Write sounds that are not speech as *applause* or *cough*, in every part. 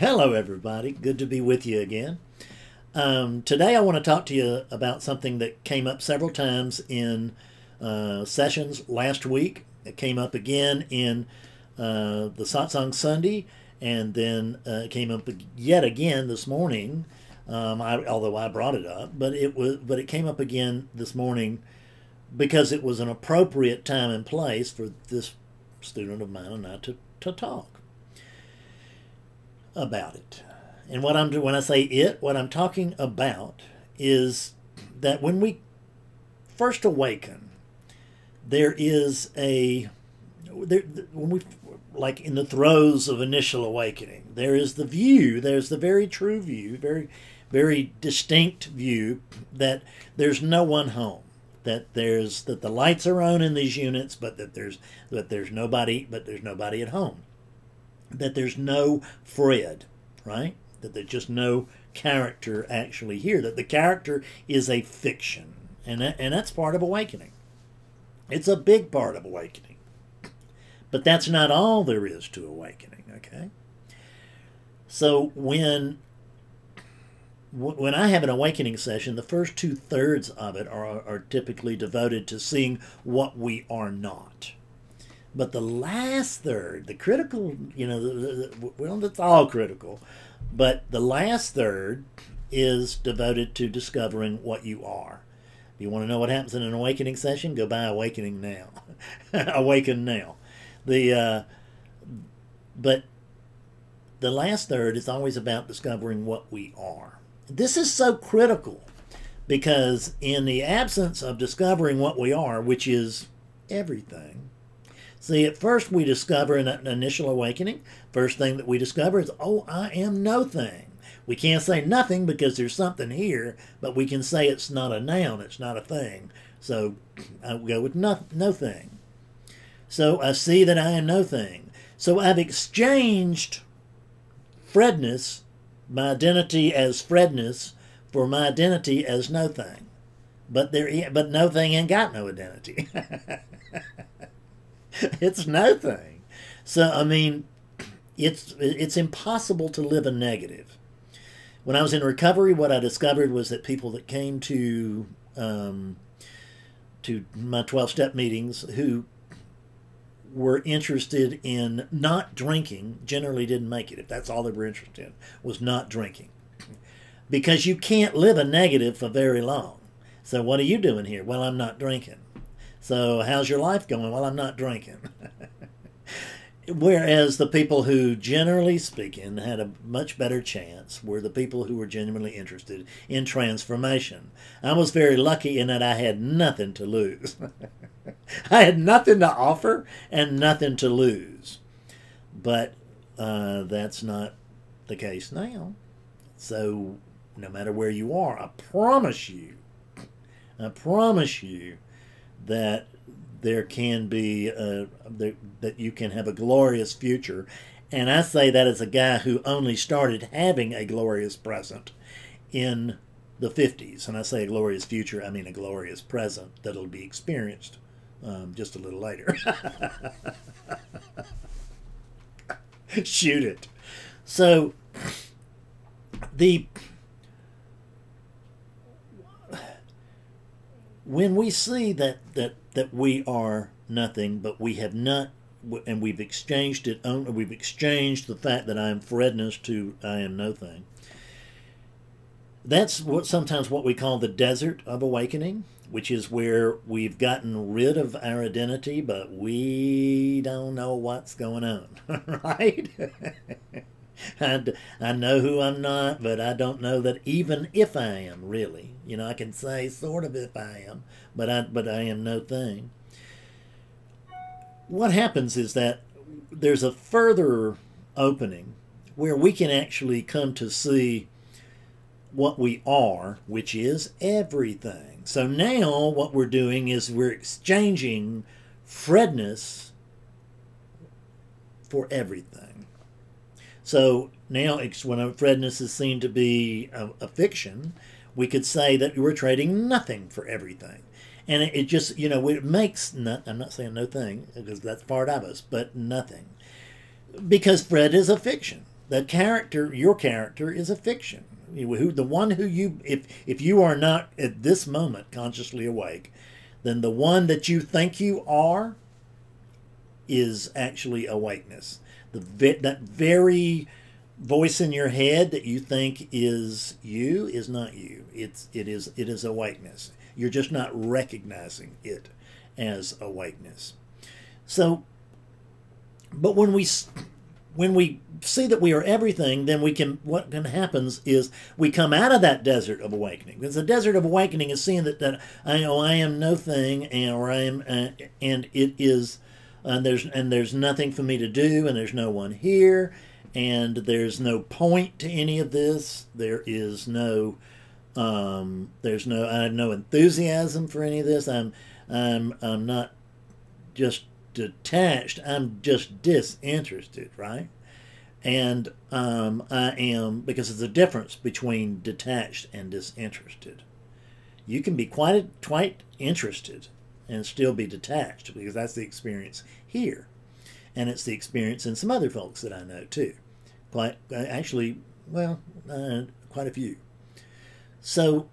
Hello, everybody. Good to be with you again. Um, today, I want to talk to you about something that came up several times in uh, sessions last week. It came up again in uh, the Satsang Sunday, and then uh, it came up yet again this morning. Um, I, although I brought it up, but it was, but it came up again this morning because it was an appropriate time and place for this student of mine and I to, to talk about it. And what I'm when I say it, what I'm talking about is that when we first awaken, there is a there when we like in the throes of initial awakening, there is the view, there's the very true view, very very distinct view that there's no one home that there's that the lights are on in these units but that there's that there's nobody but there's nobody at home that there's no fred right? That there's just no character actually here that the character is a fiction. And that, and that's part of awakening. It's a big part of awakening. But that's not all there is to awakening okay? So when when I have an awakening session, the first two thirds of it are, are typically devoted to seeing what we are not. But the last third, the critical, you know, the, the, well, it's all critical, but the last third is devoted to discovering what you are. If you want to know what happens in an awakening session, go by Awakening Now. *laughs* Awaken Now. The, uh, but the last third is always about discovering what we are. This is so critical because, in the absence of discovering what we are, which is everything, see, at first we discover in an initial awakening, first thing that we discover is, oh, I am no thing. We can't say nothing because there's something here, but we can say it's not a noun, it's not a thing. So *clears throat* I go with no. So I see that I am no thing. So I've exchanged Fredness my identity as Fredness for my identity as no thing. But there, but no thing ain't got no identity. *laughs* *laughs* it's no thing. So I mean, it's it's impossible to live a negative. When I was in recovery, what I discovered was that people that came to um, to my twelve step meetings who were interested in not drinking generally didn't make it if that's all they were interested in was not drinking because you can't live a negative for very long so what are you doing here well i'm not drinking so how's your life going well i'm not drinking *laughs* Whereas the people who, generally speaking, had a much better chance were the people who were genuinely interested in transformation. I was very lucky in that I had nothing to lose. *laughs* I had nothing to offer and nothing to lose. But uh, that's not the case now. So, no matter where you are, I promise you, I promise you that there can be a, that you can have a glorious future. And I say that as a guy who only started having a glorious present in the 50s. And I say a glorious future, I mean a glorious present that'll be experienced um, just a little later. *laughs* Shoot it. So the when we see that that that we are nothing, but we have not, and we've exchanged it. Only we've exchanged the fact that I am Fredness to I am no thing. That's what sometimes what we call the desert of awakening, which is where we've gotten rid of our identity, but we don't know what's going on, *laughs* right? *laughs* *laughs* I, I know who I'm not, but I don't know that even if I am really. You know, I can say sort of if I am, but I but I am no thing. What happens is that there's a further opening where we can actually come to see what we are, which is everything. So now what we're doing is we're exchanging Fredness for everything. So now, when Fredness is seen to be a, a, fiction, we could say that we're trading nothing for everything. And it, just, you know, it makes, not, I'm not saying no thing, because that's part of us, but nothing. because Fred is a fiction. The character, your character, is a fiction. Who the one who you, if if you are not at this moment consciously awake, then the one that you think you are is actually awakeness. The that very voice in your head that you think is you is not you. It's it is it is awakeness. You're just not recognizing it as awakeness. So, but when we when we see that we are everything, then we can what can happens is we come out of that desert of awakening. Because the desert of awakening is seeing that that I know I am no thing, and or I am, uh, and it is, and there's and there's nothing for me to do, and there's no one here, and there's no point to any of this. There is no, um, there's no I have no enthusiasm for any of this. I'm I'm I'm not just detached. I'm just disinterested, right? And um, I am because there's a difference between detached and disinterested. You can be quite quite interested and still be detached because that's the experience here, and it's the experience in some other folks that I know too. Quite actually, well, uh, quite a few. So,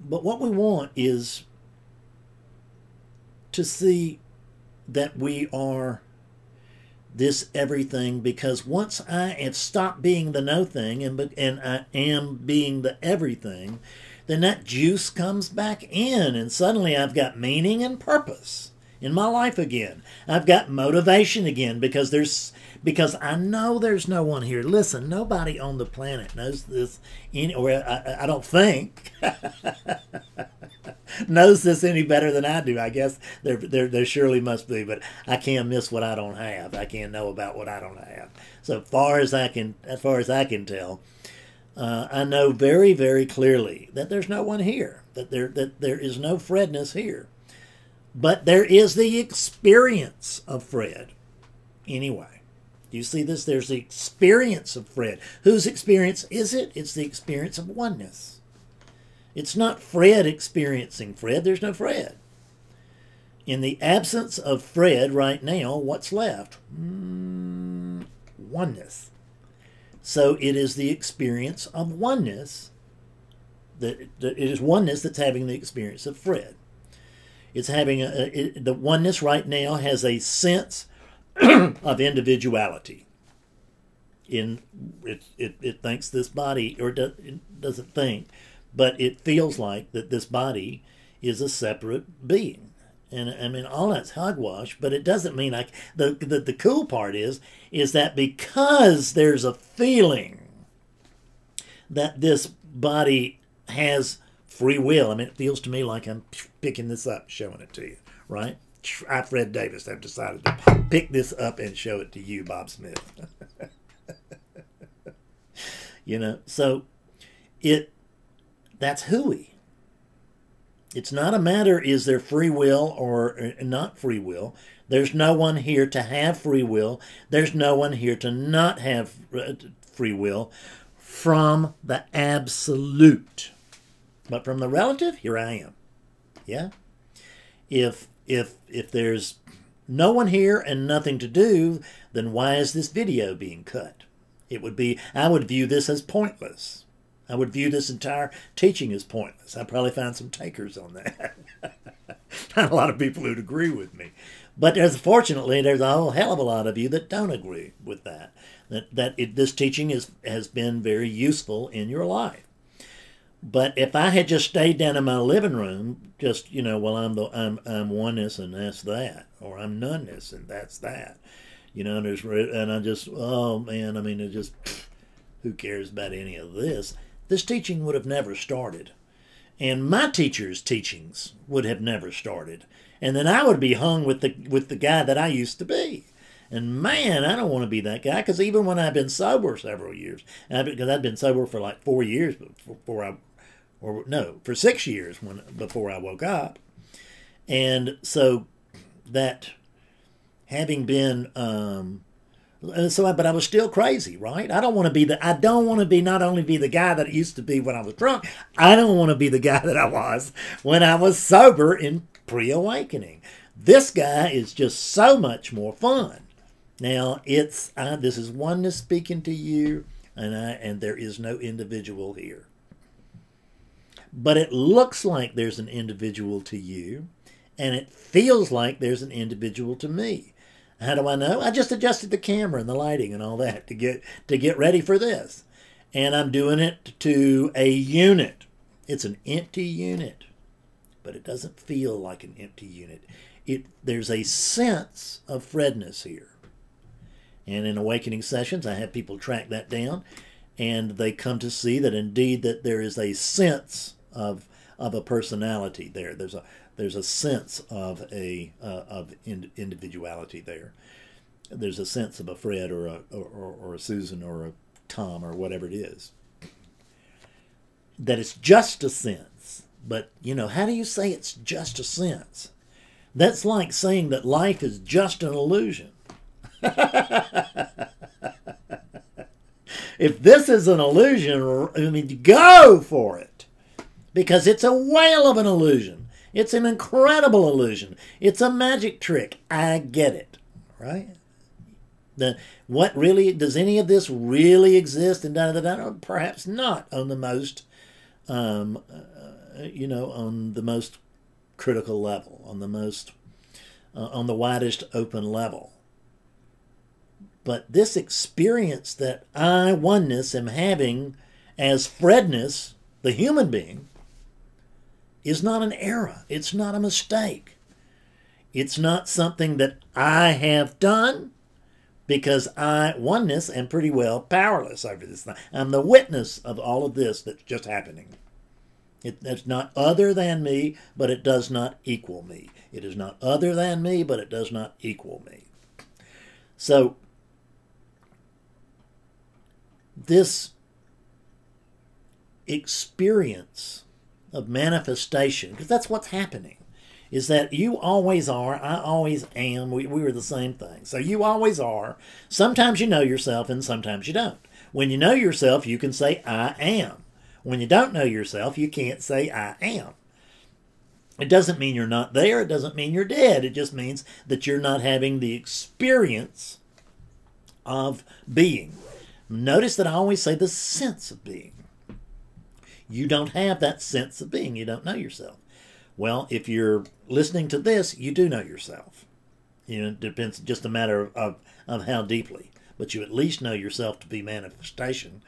but what we want is to see that we are this everything because once I have stopped being the no thing and, and I am being the everything, then that juice comes back in and suddenly I've got meaning and purpose in my life again. I've got motivation again because there's because I know there's no one here. Listen, nobody on the planet knows this, any, or I, I don't think *laughs* knows this any better than I do. I guess there, there, there surely must be, but I can't miss what I don't have. I can't know about what I don't have. So far as I can, as far as I can tell, uh, I know very, very clearly that there's no one here. That there, that there is no Fredness here, but there is the experience of Fred. Anyway. You see this? There's the experience of Fred. Whose experience is it? It's the experience of oneness. It's not Fred experiencing Fred. There's no Fred. In the absence of Fred right now, what's left? Mm, oneness. So it is the experience of oneness that, that it is oneness that's having the experience of Fred. It's having a, it, the oneness right now has a sense *clears throat* of individuality. In it, it, it thinks this body, or do, it doesn't think, but it feels like that this body is a separate being. And I mean, all that's hogwash, but it doesn't mean like the, the the cool part is is that because there's a feeling that this body has free will. I mean, it feels to me like I'm picking this up, showing it to you, right? I, Fred Davis, have decided to pick this up and show it to you, Bob Smith. *laughs* you know, so it that's hooey. It's not a matter is there free will or uh, not free will. There's no one here to have free will. There's no one here to not have uh, free will from the absolute. But from the relative, here I am. Yeah? If if if there's no one here and nothing to do, then why is this video being cut? It would be I would view this as pointless. I would view this entire teaching as pointless. I'd probably find some takers on that. *laughs* Not a lot of people who'd agree with me. But there's fortunately there's a whole hell of a lot of you that don't agree with that. That that it, this teaching is has been very useful in your life. But if I had just stayed down in my living room, just you know, well, I'm the I'm I'm oneness and that's that, or I'm noneness and that's that, you know, and there's and I just oh man, I mean, it just who cares about any of this? This teaching would have never started, and my teacher's teachings would have never started, and then I would be hung with the with the guy that I used to be. And man, I don't want to be that guy because even when I've been sober several years, because I've been sober for like four years before I or no, for six years when before I woke up. And so that having been um, so but I was still crazy, right? I don't want to be the I don't want to be not only be the guy that I used to be when I was drunk, I don't want to be the guy *laughs* that I was when I was sober in pre-awakening. This guy is just so much more fun. Now it's I, this is oneness speaking to you, and I and there is no individual here. But it looks like there's an individual to you, and it feels like there's an individual to me. How do I know? I just adjusted the camera and the lighting and all that to get to get ready for this. And I'm doing it to a unit. It's an empty unit. But it doesn't feel like an empty unit. It there's a sense of Fredness here. And in awakening sessions, I have people track that down, and they come to see that indeed that there is a sense of of a personality there. There's a there's a sense of a uh, of in, individuality there. There's a sense of a Fred or a or, or a Susan or a Tom or whatever it is. That it's just a sense, but you know how do you say it's just a sense? That's like saying that life is just an illusion. *laughs* if this is an illusion, I mean, go for it because it's a whale of an illusion. It's an incredible illusion. It's a magic trick. I get it, right? The, what really does any of this really exist? And da da da. Perhaps not on the most, um, uh, you know, on the most critical level, on the most, uh, on the widest open level. But this experience that I oneness am having as Fredness, the human being, is not an error. It's not a mistake. It's not something that I have done because I, oneness, am pretty well powerless over this thing. I'm the witness of all of this that's just happening. It, it's not other than me, but it does not equal me. It is not other than me, but it does not equal me. So, this experience of manifestation, because that's what's happening, is that you always are, I always am, we, we were the same thing. So you always are. Sometimes you know yourself and sometimes you don't. When you know yourself, you can say, I am. When you don't know yourself, you can't say, I am. It doesn't mean you're not there. It doesn't mean you're dead. It just means that you're not having the experience of being. Notice that I always say the sense of being you don't have that sense of being. You don't know yourself. Well, if you're listening to this, you do know yourself. You know, it depends just a matter of, of, how deeply. But you at least know yourself to be manifestation.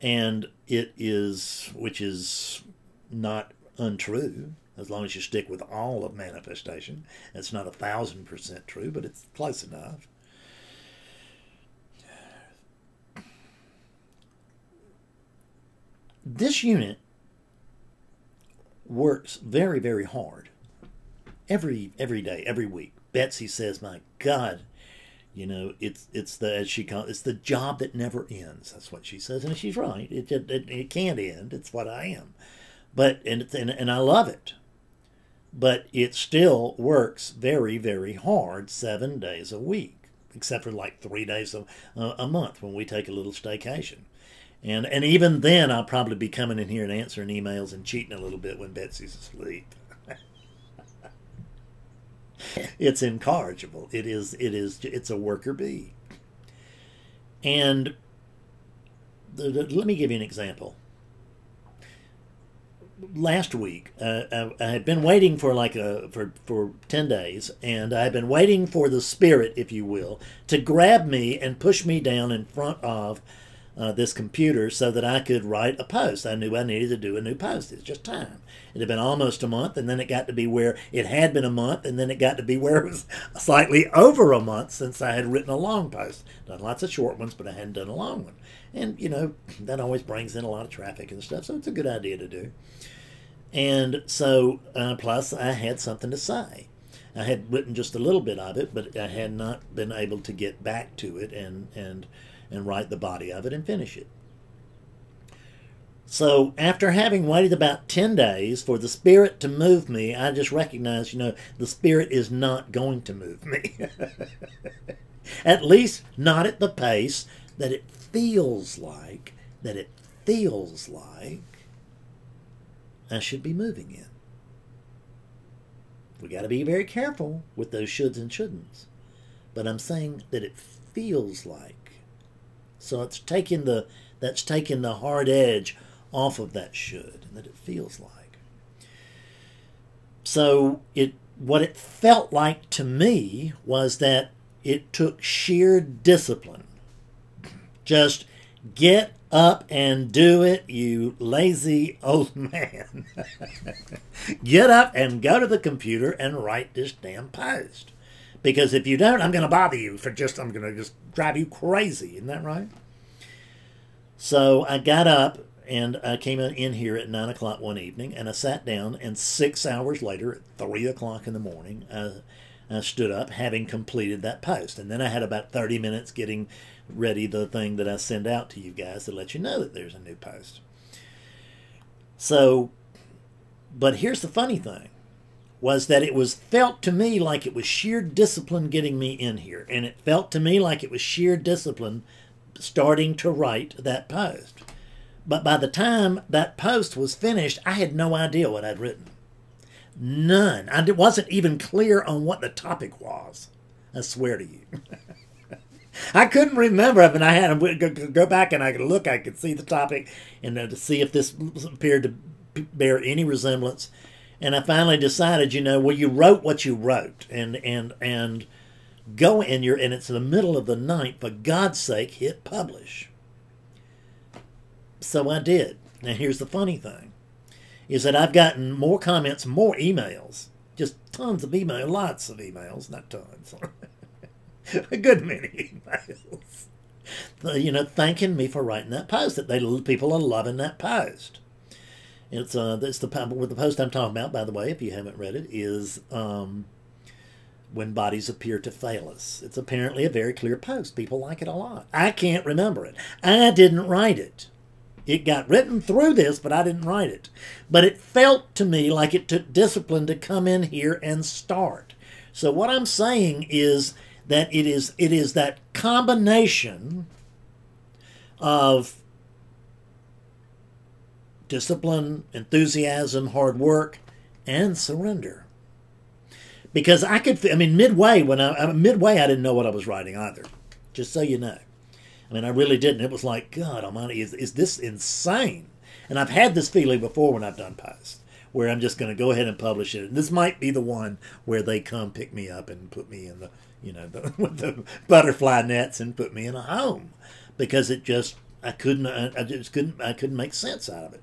And it is, which is not untrue, as long as you stick with all of manifestation. It's not a thousand percent true, but it's close enough. This unit works very, very hard every every day, every week. Betsy says, "My God, you know, it's it's the as she calls it's the job that never ends." That's what she says, and she's right. It it, it, can't end. It's what I am, but and and and I love it, but it still works very very hard seven days a week, except for like three days a, a month when we take a little staycation. And and even then, I'll probably be coming in here and answering emails and cheating a little bit when Betsy's asleep. *laughs* it's incorrigible. It is. It is. It's a worker bee. And the, the, let me give you an example. Last week, uh, I, I, had been waiting for like a for for ten days, and I had been waiting for the spirit, if you will, to grab me and push me down in front of uh, this computer so that I could write a post. I knew I needed to do a new post. It's just time. It had been almost a month, and then it got to be where it had been a month, and then it got to be where it was *laughs* slightly over a month since I had written a long post. Done lots of short ones, but I hadn't done a long one. And, you know, that always brings in a lot of traffic and stuff, so it's a good idea to do. And so, uh, plus, I had something to say. I had written just a little bit of it, but I had not been able to get back to it and, and and write the body of it and finish it. So after having waited about 10 days for the Spirit to move me, I just recognized, you know, the Spirit is not going to move me. *laughs* at least not at the pace that it feels like, that it feels like I should be moving in. We got to be very careful with those shoulds and shouldn'ts. But I'm saying that it feels like. So it's taking the that's taking the hard edge off of that should and that it feels like. So it what it felt like to me was that it took sheer discipline. Just get up and do it, you lazy old *laughs* man. get up and go to the computer and write this damn post. Because if you don't, I'm going to bother you for just, I'm going to just drive you crazy. Isn't that right? So I got up and I came in here at 9 o'clock one evening and I sat down, and six hours later, at 3 o'clock in the morning, I, I stood up having completed that post. And then I had about 30 minutes getting ready the thing that I send out to you guys to let you know that there's a new post. So, but here's the funny thing was that it was felt to me like it was sheer discipline getting me in here and it felt to me like it was sheer discipline starting to write that post but by the time that post was finished i had no idea what i'd written none i wasn't even clear on what the topic was i swear to you *laughs* I couldn't remember if, and I had to go back and I could look. I could see the topic and uh, to see if this appeared to bear any resemblance. And I finally decided, you know, well, you wrote what you wrote, and and and go and you're and it's in the middle of the night. For God's sake, hit publish. So I did. Now here's the funny thing: is that I've gotten more comments, more emails, just tons of email, lots of emails, not tons. *laughs* a good many emails. *laughs* You know, thanking me for writing that post. That they people are loving that post. It's uh, it's the the post I'm talking about. By the way, if you haven't read it, is um, when bodies appear to fail us. It's apparently a very clear post. People like it a lot. I can't remember it. I didn't write it. It got written through this, but I didn't write it. But it felt to me like it took discipline to come in here and start. So what I'm saying is that it is it is that combination of discipline, enthusiasm, hard work, and surrender. Because I could, I mean, midway when I midway, I didn't know what I was writing either. Just so you know, I mean, I really didn't. It was like, God Almighty, is is this insane? And I've had this feeling before when I've done posts where I'm just going to go ahead and publish it. And this might be the one where they come pick me up and put me in the you know, the, *laughs* with the butterfly nets and put me in a home because it just I couldn't I just couldn't I couldn't make sense out of it.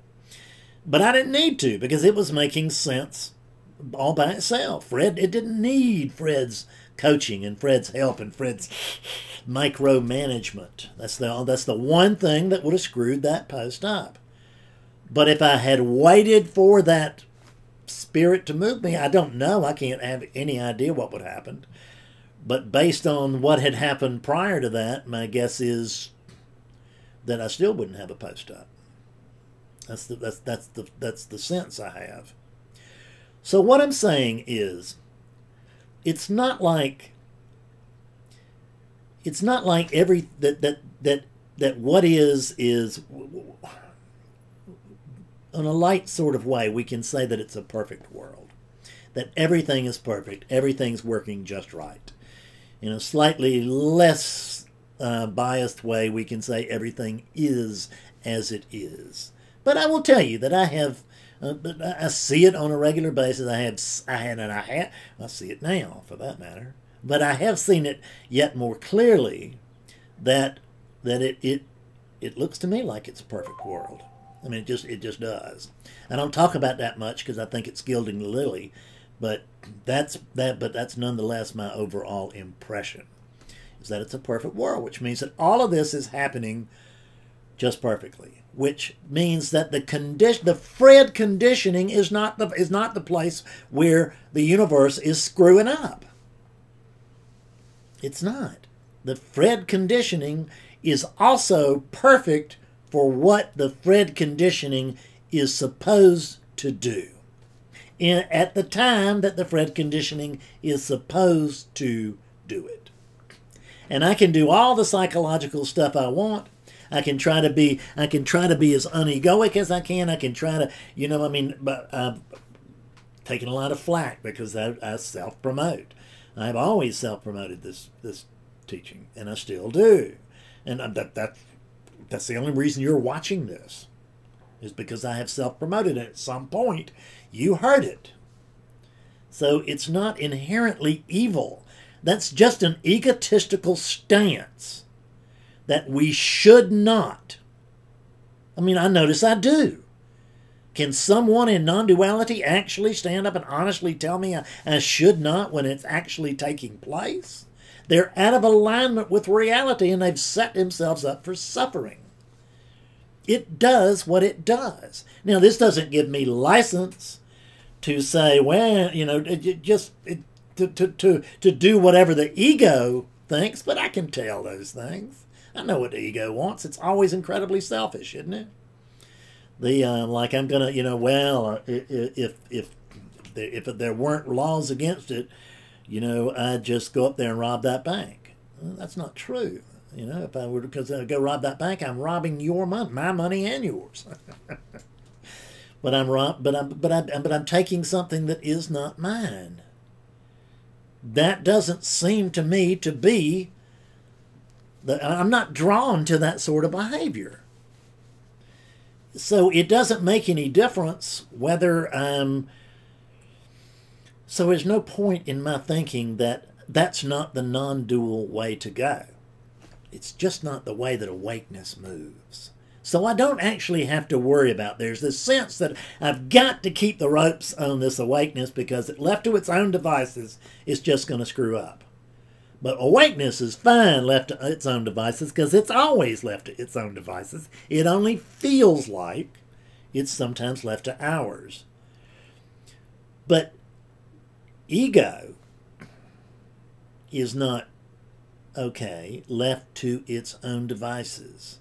But I didn't need to because it was making sense all by itself. Fred it didn't need Fred's coaching and Fred's help and Fred's micromanagement. That's the that's the one thing that would have screwed that post up. But if I had waited for that spirit to move me, I don't know. I can't have any idea what would happen. But based on what had happened prior to that, my guess is that I still wouldn't have a post up. That's the that's that's the that's the sense I have. So what I'm saying is it's not like it's not like every that that that that what is is in a light sort of way we can say that it's a perfect world that everything is perfect everything's working just right in a slightly less uh, biased way, we can say everything is as it is. But I will tell you that I have, uh, I see it on a regular basis. I have, I had, and I have, I see it now, for that matter. But I have seen it yet more clearly that that it it it looks to me like it's a perfect world. I mean, it just it just does. I don't talk about that much because I think it's gilding the lily, but that's that but that's nonetheless my overall impression is that it's a perfect world which means that all of this is happening just perfectly which means that the condition the fred conditioning is not the is not the place where the universe is screwing up it's not the fred conditioning is also perfect for what the fred conditioning is supposed to do in, at the time that the Fred conditioning is supposed to do it. And I can do all the psychological stuff I want. I can try to be I can try to be as unegoic as I can. I can try to you know I mean but uh, I've taken a lot of flack because I, I self promote. I've always self promoted this this teaching, and I still do. And that, that, that's the only reason you're watching this, is because I have self promoted. At some point, you heard it. So it's not inherently evil. That's just an egotistical stance that we should not. I mean, I notice I do. Can someone in non duality actually stand up and honestly tell me I, I, should not when it's actually taking place? They're out of alignment with reality and they've set themselves up for suffering. It does what it does. Now, this doesn't give me license to say, well, you know, just to, to, to, to do whatever the ego thinks, but I can tell those things. I know what the ego wants. It's always incredibly selfish, isn't it? the uh, like I'm gonna you know well uh, if if if there weren't laws against it, you know I'd just go up there and rob that bank. Well, that's not true. You know if I were because I go rob that bank, I'm robbing your money, my money and yours. *laughs* but I'm rob but I'm but I'm but I'm taking something that is not mine. That doesn't seem to me to be. I'm not drawn to that sort of behavior so it doesn't make any difference whether I'm. So there's no point in my thinking that that's not the non dual way to go. It's just not the way that awakeness moves. So I don't actually have to worry about. There's this sense that I've got to keep the ropes on this awakeness because it left to its own devices, it's just going to screw up. But awakeness is fine left to its own devices because it's always left to its own devices. It only feels like it's sometimes left to ours. But ego is not okay left to its own devices.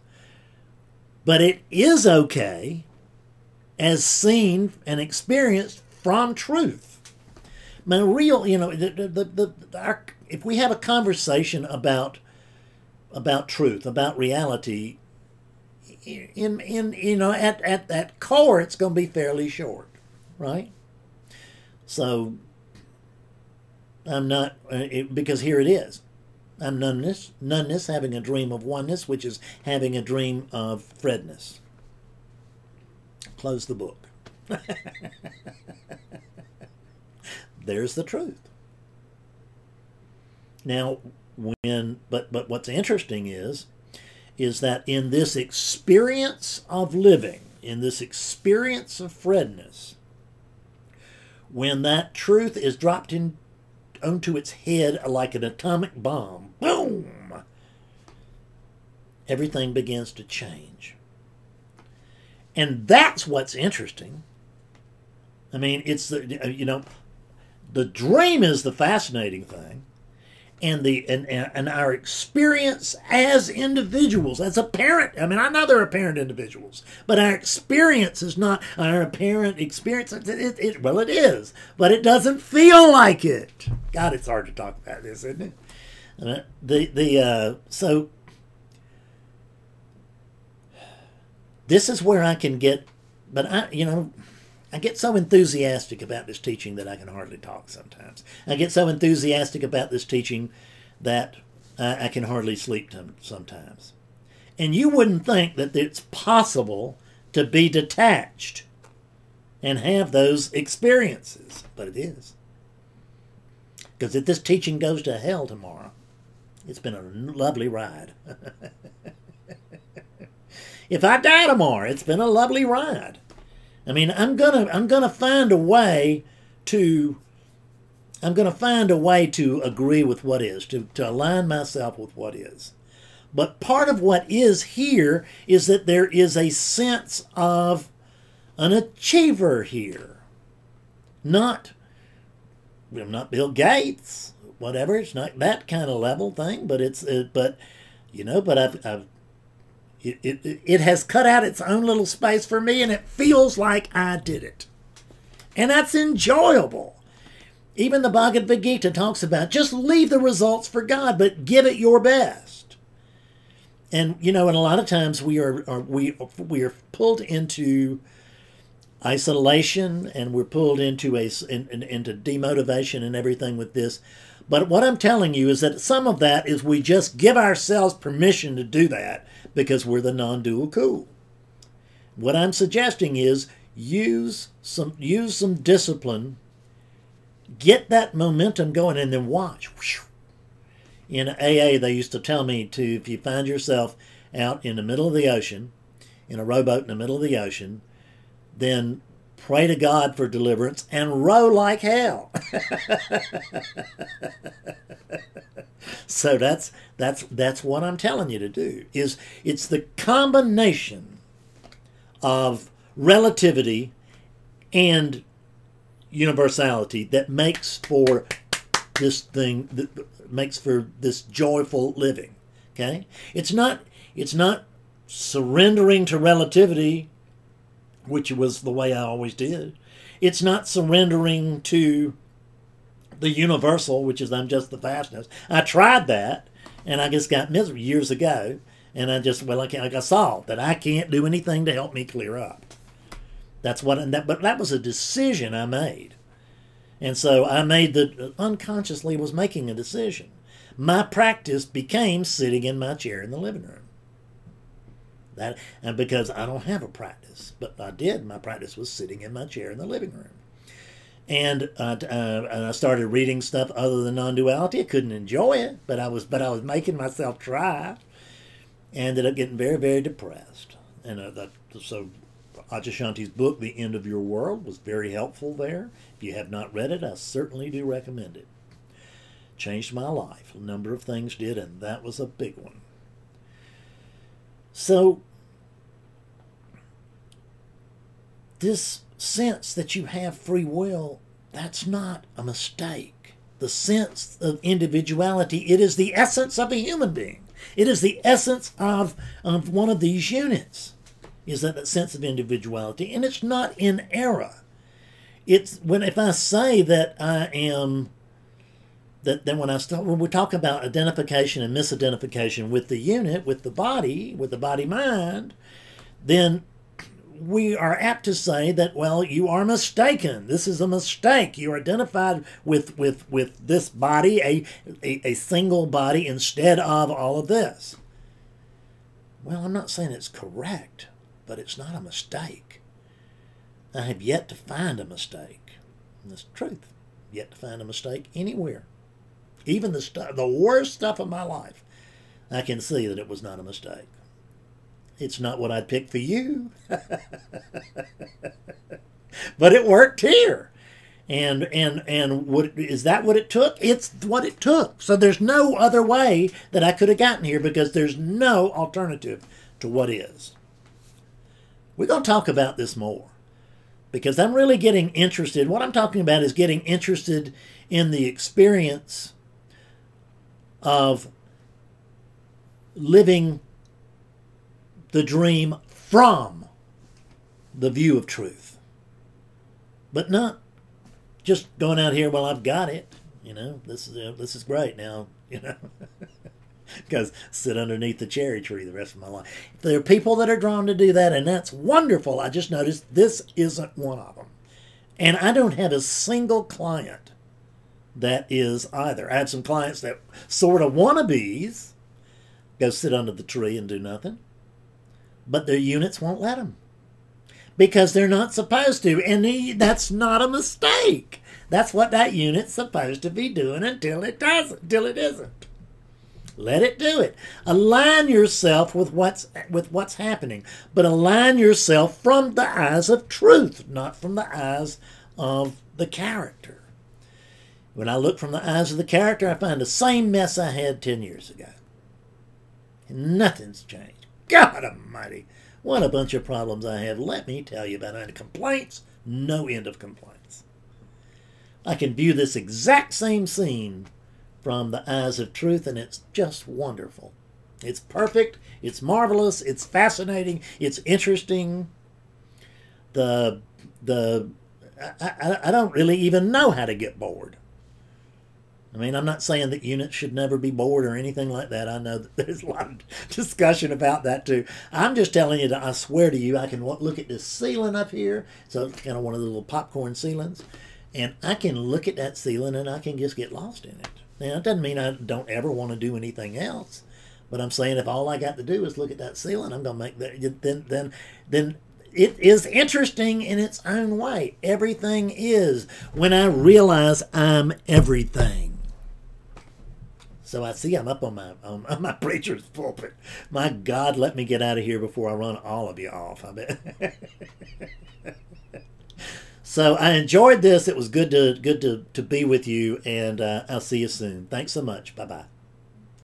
But it is okay as seen and experienced from truth. My real, you know, the, the, the, our if we have a conversation about about truth, about reality, in in you know at at that core, it's going to be fairly short, right? So I'm not uh, it, because here it is. I'm noneness, noneness, having a dream of oneness, which is having a dream of Fredness. Close the book. *laughs* There's the truth. Now, when but but what's interesting is is that in this experience of living, in this experience of Fredness, when that truth is dropped in onto its head like an atomic bomb, boom, everything begins to change. And that's what's interesting. I mean, it's the you know, the dream is the fascinating thing and the and, and our experience as individuals, as a parent. I mean, I know they're parent individuals, but our experience is not our apparent experience. It, it, it, well, it is, but it doesn't feel like it. God, it's hard to talk about this, isn't it? Uh, the the uh, so this is where I can get, but I you know I get so enthusiastic about this teaching that I can hardly talk sometimes. I get so enthusiastic about this teaching that I, can hardly sleep sometimes. And you wouldn't think that it's possible to be detached and have those experiences, but it is. Because if this teaching goes to hell tomorrow, it's been a lovely ride. *laughs* if I die tomorrow, it's been a lovely ride. I mean, I'm gonna I'm gonna find a way to I'm gonna find a way to agree with what is, to, to align myself with what is. But part of what is here is that there is a sense of an achiever here. Not I'm not Bill Gates, whatever. It's not that kind of level thing, but it's uh, but you know, but I've, I've it, it, it has cut out its own little space for me, and it feels like I did it. And that's enjoyable. Even the Bhagavad Gita talks about just leave the results for God, but give it your best. And you know, and a lot of times we are, are we we are pulled into isolation, and we're pulled into a in, in, into demotivation and everything with this. But what I'm telling you is that some of that is we just give ourselves permission to do that because we're the non-dual cool. What I'm suggesting is use some use some discipline, get that momentum going, and then watch. In AA, they used to tell me to if you find yourself out in the middle of the ocean, in a rowboat in the middle of the ocean, then pray to God for deliverance and row like hell. so that's that's that's what I'm telling you to do. Is it's the combination of relativity and universality that makes for this thing that makes for this joyful living. Okay? It's not it's not surrendering to relativity which was the way I always did. It's not surrendering to the universal, which is I'm just the fastest. I tried that, and I just got miserable years ago, and I just well, I like I saw that I can't do anything to help me clear up. That's what, and that, but that was a decision I made, and so I made the unconsciously was making a decision. My practice became sitting in my chair in the living room. That and because I don't have a practice, but I did. My practice was sitting in my chair in the living room, and uh, uh, and I started reading stuff other than non-duality. I couldn't enjoy it, but I was but I was making myself try. Ended up getting very very depressed, and uh, that so Adyashanti's book, The End of Your World, was very helpful there. If you have not read it, I certainly do recommend it. Changed my life. A number of things did, and that was a big one. So, this sense that you have free will, that's not a mistake. The sense of individuality, it is the essence of a human being. It is the essence of, of one of these units, is that, that sense of individuality. And it's not in error. It's when if I say that I am that then when I start when we talk about identification and misidentification with the unit, with the body, with the body mind, then we are apt to say that well you are mistaken. This is a mistake. You're identified with with with this body a, a, a single body instead of all of this. Well i'm not saying it's correct but it's not a mistake. I have yet to find a mistake. And that's truth. Yet to find a mistake anywhere even the the worst stuff of my life, I can see that it was not a mistake. It's not what I'd pick for you, *laughs* but it worked here. And and and what is that what it took? It's what it took. So there's no other way that I could have gotten here because there's no alternative to what is. We're going to talk about this more because I'm really getting interested. What I'm talking about is getting interested in the experience of living the dream from the view of truth, but not just going out here. Well, I've got it. You know, this is uh, this is great now. *laughs* You know, *laughs* because sit underneath the cherry tree the rest of my life. There are people that are drawn to do that, and that's wonderful. I just noticed this isn't one of them, and I don't have a single client that is either. I had some clients that sort of wannabes go sit under the tree and do nothing, but their units won't let them because they're not supposed to, and that's not a mistake. That's what that unit's supposed to be doing until it doesn't, until it isn't. Let it do it. Align yourself with what's with what's happening, but align yourself from the eyes of truth, not from the eyes of the character. When I look from the eyes of the character, I find the same mess I had 10 years ago. And nothing's changed. God Almighty, what a bunch of problems I have. Let me tell you about it. Complaints, no end of complaints. I can view this exact same scene from the eyes of truth, and it's just wonderful. It's perfect, it's marvelous, it's fascinating, it's interesting. The the I, I, I don't really even know how to get bored. I mean, I'm not saying that units should never be bored or anything like that. I know that *laughs* there's a lot of discussion about that too. I'm just telling you that I swear to you, I can look at this ceiling up here. So it's kind of one of the little popcorn ceilings. And I can look at that ceiling and I can just get lost in it. Now, it doesn't mean I don't ever want to do anything else, but I'm saying if all I got to do is look at that ceiling, I'm going to make that. Then, then, then it is interesting in its own way. Everything is when I realize I'm everything. So I see I'm up on my *laughs* on, my preacher's pulpit. My God, let me get out of here before I run all of you off. I bet. *laughs* so I enjoyed this. It was good to good to to be with you, and uh, I'll see you soon. Thanks so much. Bye bye.